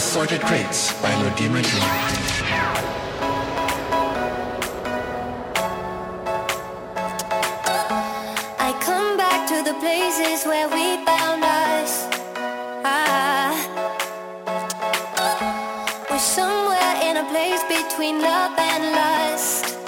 Assorted Crates by Lodima Dream. places where we found us. Ah, we're somewhere in a place between love and lust.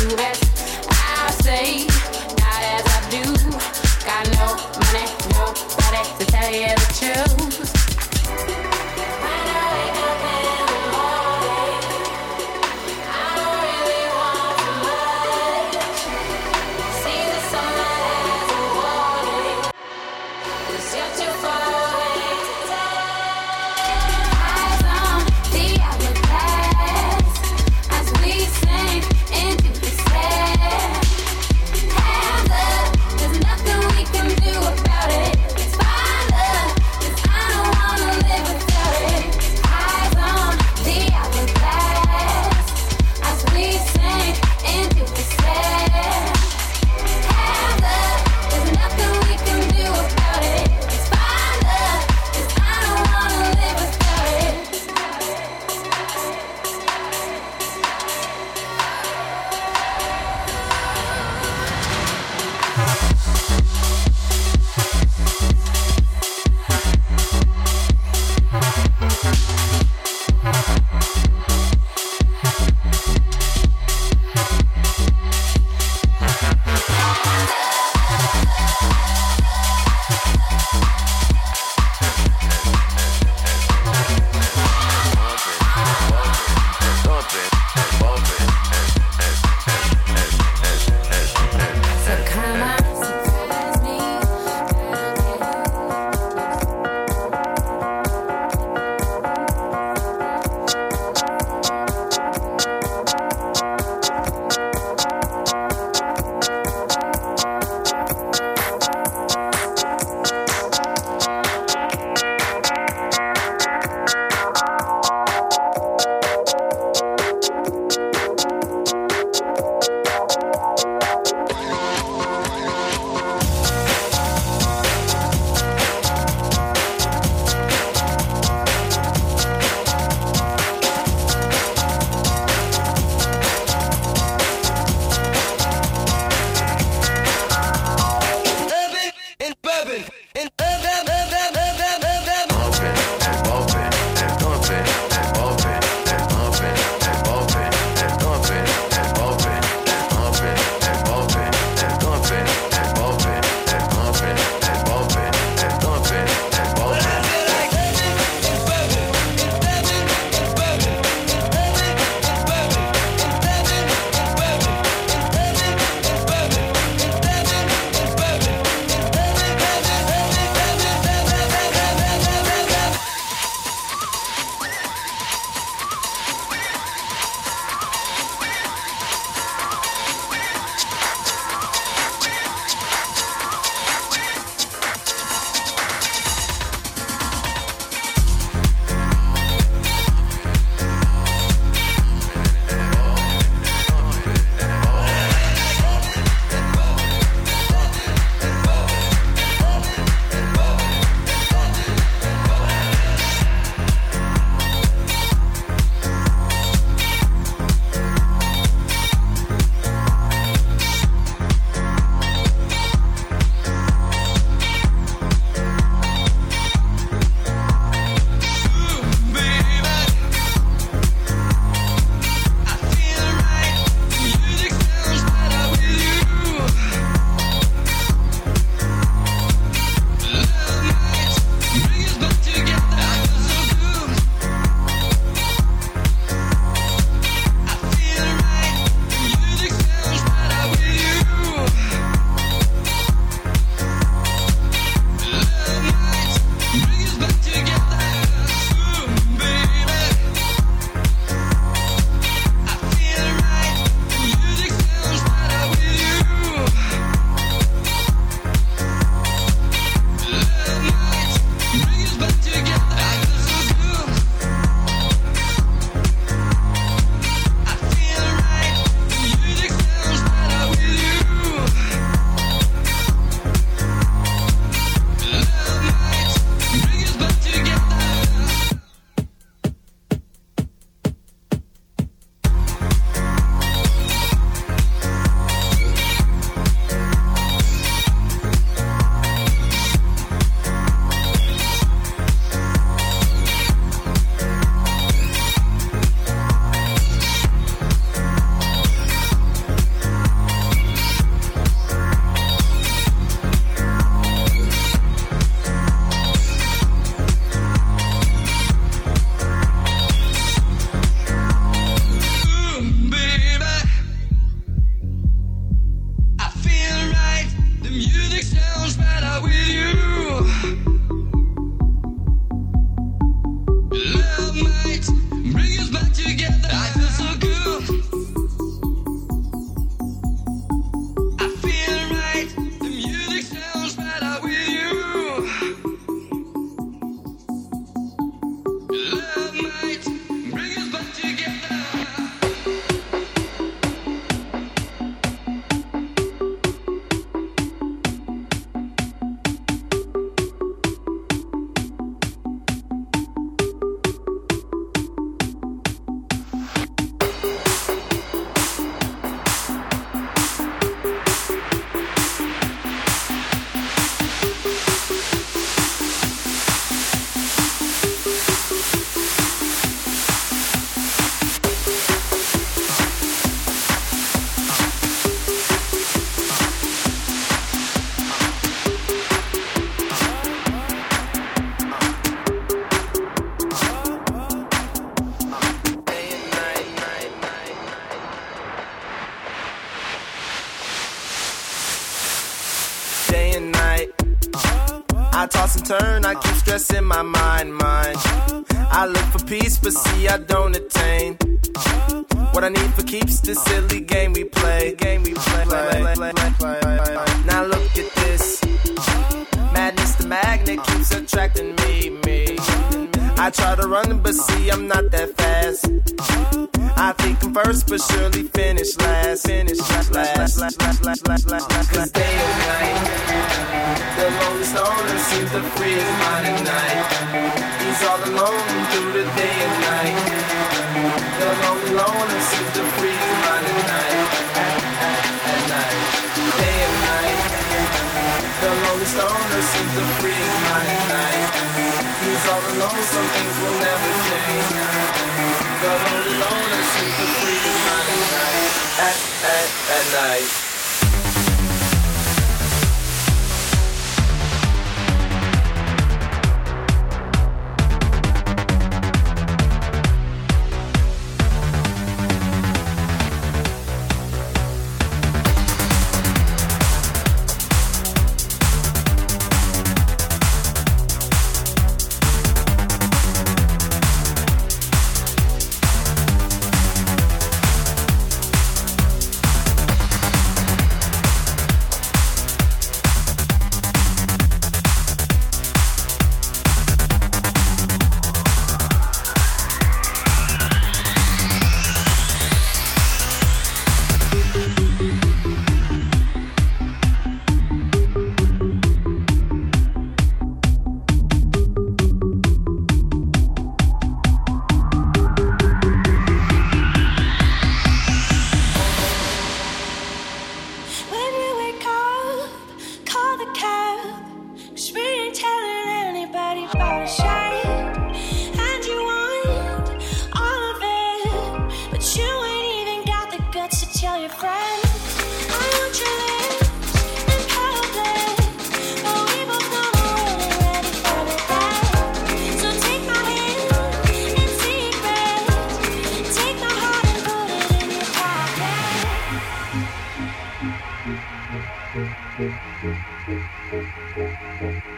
It's that's in my mind, mind. I look for peace, but see, I don't attain. What I need for keeps the silly game we play. Game we play. Now look at this. Madness, the magnet keeps attracting me, me. I try to run, but see, I'm not that fast. I think I'm first, but surely finish last. Finish last, last, last, last, last, last, last. Cause day and night, the lonely stoner seems to free his mind at night. He's all alone through the day and night. The lonely loner seems to free his mind at night. At night, day and night. The lonely stoner seems to free his mind at night. He's all alone, some things will never change. The lonely loner At, at, at night.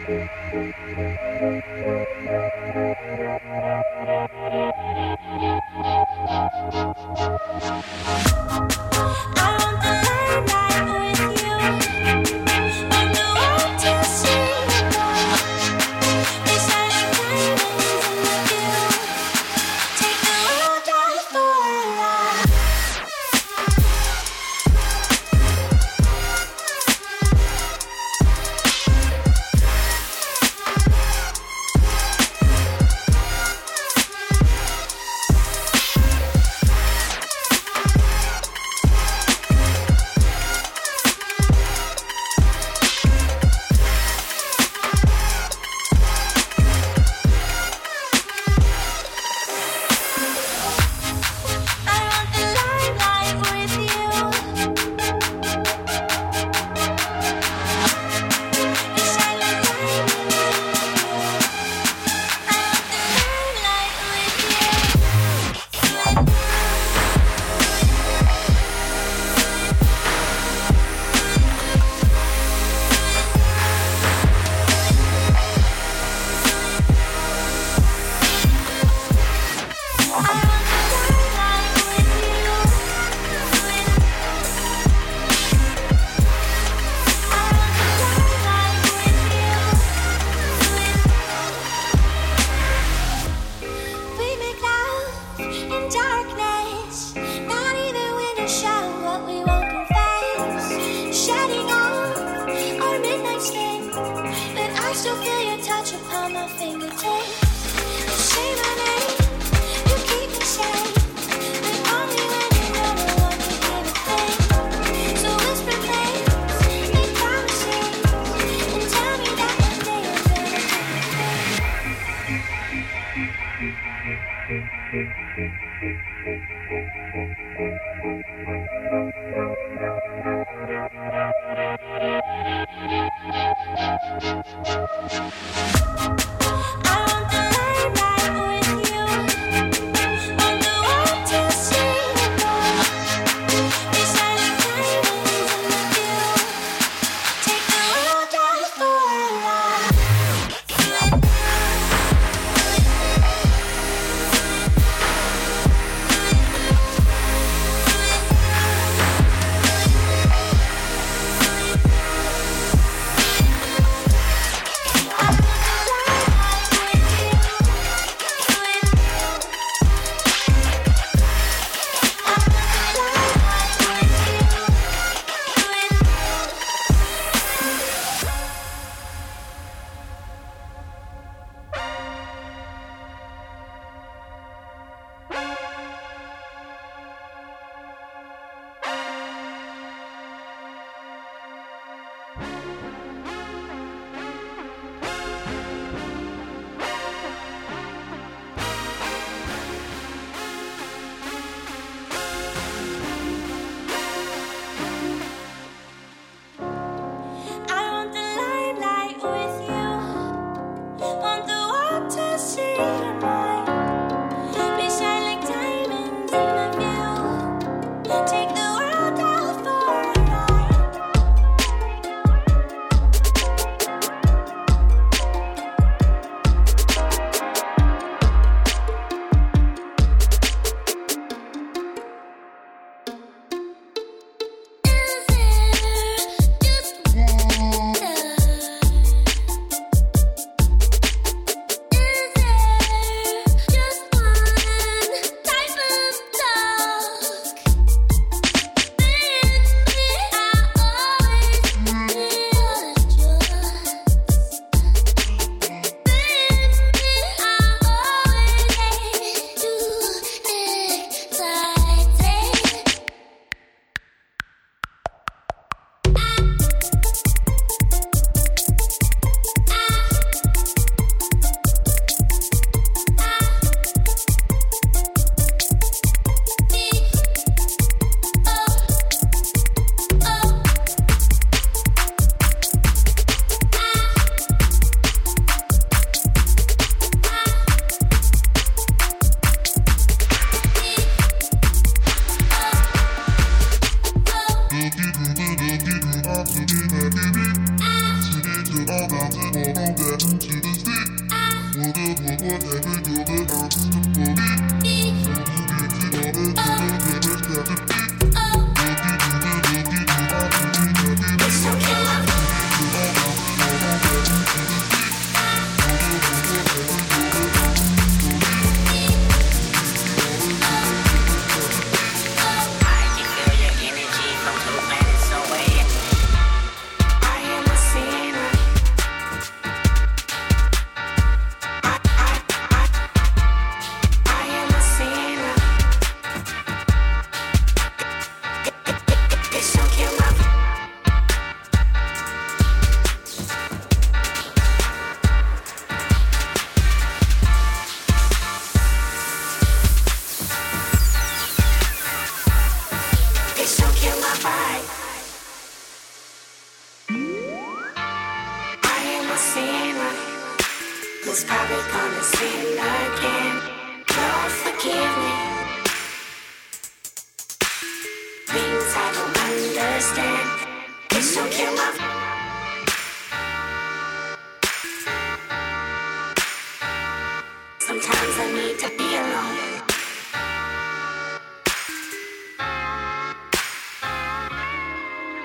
I want the limelight with you. Want the world to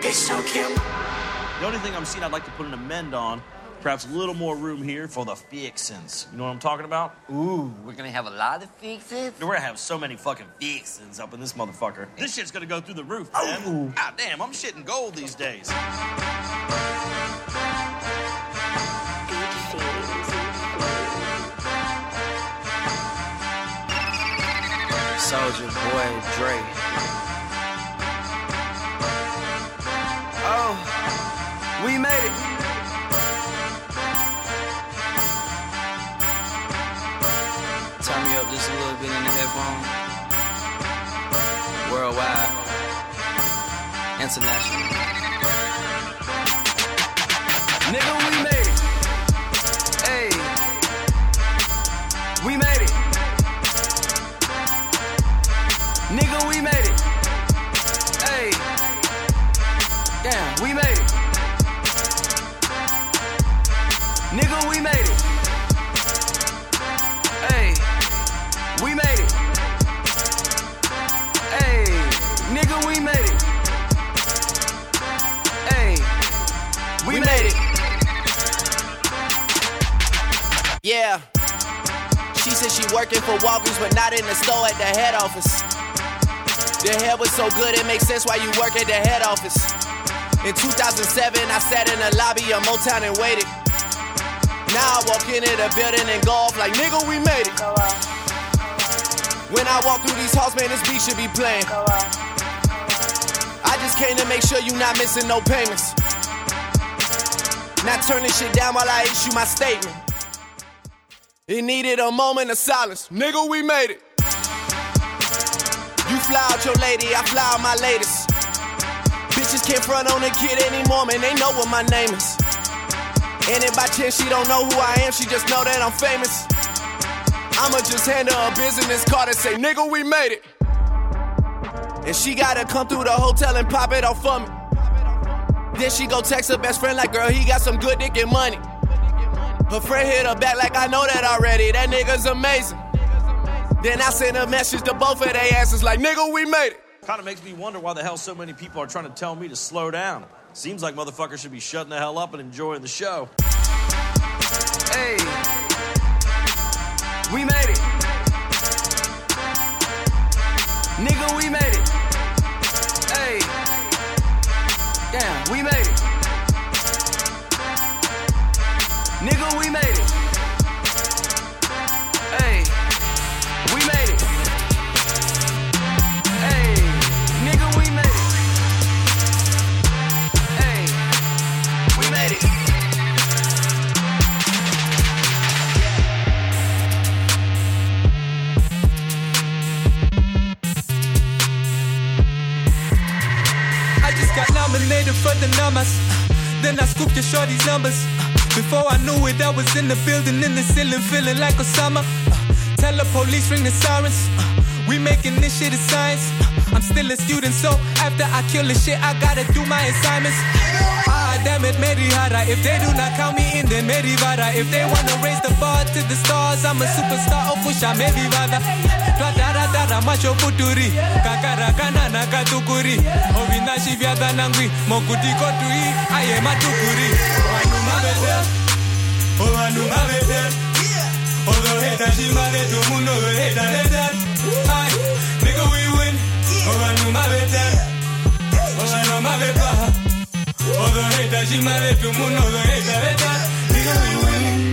The only thing I'm seeing I'd like to put an amend on, perhaps a little more room here for the fixins. You know what I'm talking about? Ooh, we're gonna have a lot of fixes. We're gonna have so many fucking fixins up in this motherfucker. This shit's gonna go through the roof, man. God ah, damn, I'm shitting gold these days. Soldier Boy Dre. We made it. Turn me up just a little bit in the headphone. Worldwide, international. Nigga, working for Walgreens, but not in the store at the head office. The hair was so good, it makes sense why you work at the head office. In 2007, I sat in the lobby of Motown and waited. Now I walk into the building and go off like, nigga, we made it. When I walk through these halls, man, this beat should be playing. I just came to make sure you not missing no payments. Not turning shit down while I issue my statement. It needed a moment of silence. Nigga, we made it. You fly out your lady, I fly out my latest. Bitches can't front on a kid anymore, man, they know what my name is. And if by chance she don't know who I am, she just know that I'm famous. I'ma just hand her a business card and say, nigga, we made it. And she gotta come through the hotel and pop it off for me. Then she go text her best friend like, girl, he got some good dick and money. Her friend hit her back like I know that already. That nigga's amazing. Then I sent a message to both of their asses like, nigga, we made it. Kind of makes me wonder why the hell so many people are trying to tell me to slow down. Seems like motherfuckers should be shutting the hell up and enjoying the show. Hey, we made it. Ceiling, feeling like Osama. Uh, tell the police, ring the sirens. Uh, we making this shit a science. Uh, I'm still a student, so after I kill the shit, I gotta do my assignments. Ah, damn it, Merihara. If they do not count me in, then Merivara. If they wanna raise the bar to the stars, I'm a superstar. Oh, push, I'm Merivara. Twadara dara macho puturi. Kakara kanana katukuri. Ovinashi vyada nangwi. Mokuti kotui. Aye matukuri. Wanu mabede. Oh, wanu mabede. Although hate she made to mundo hate later. Aye, nigga we win. Oh, wanu mabede. Oh, wanu mabede. Although hate she made to mundo hate later. Nigga we win.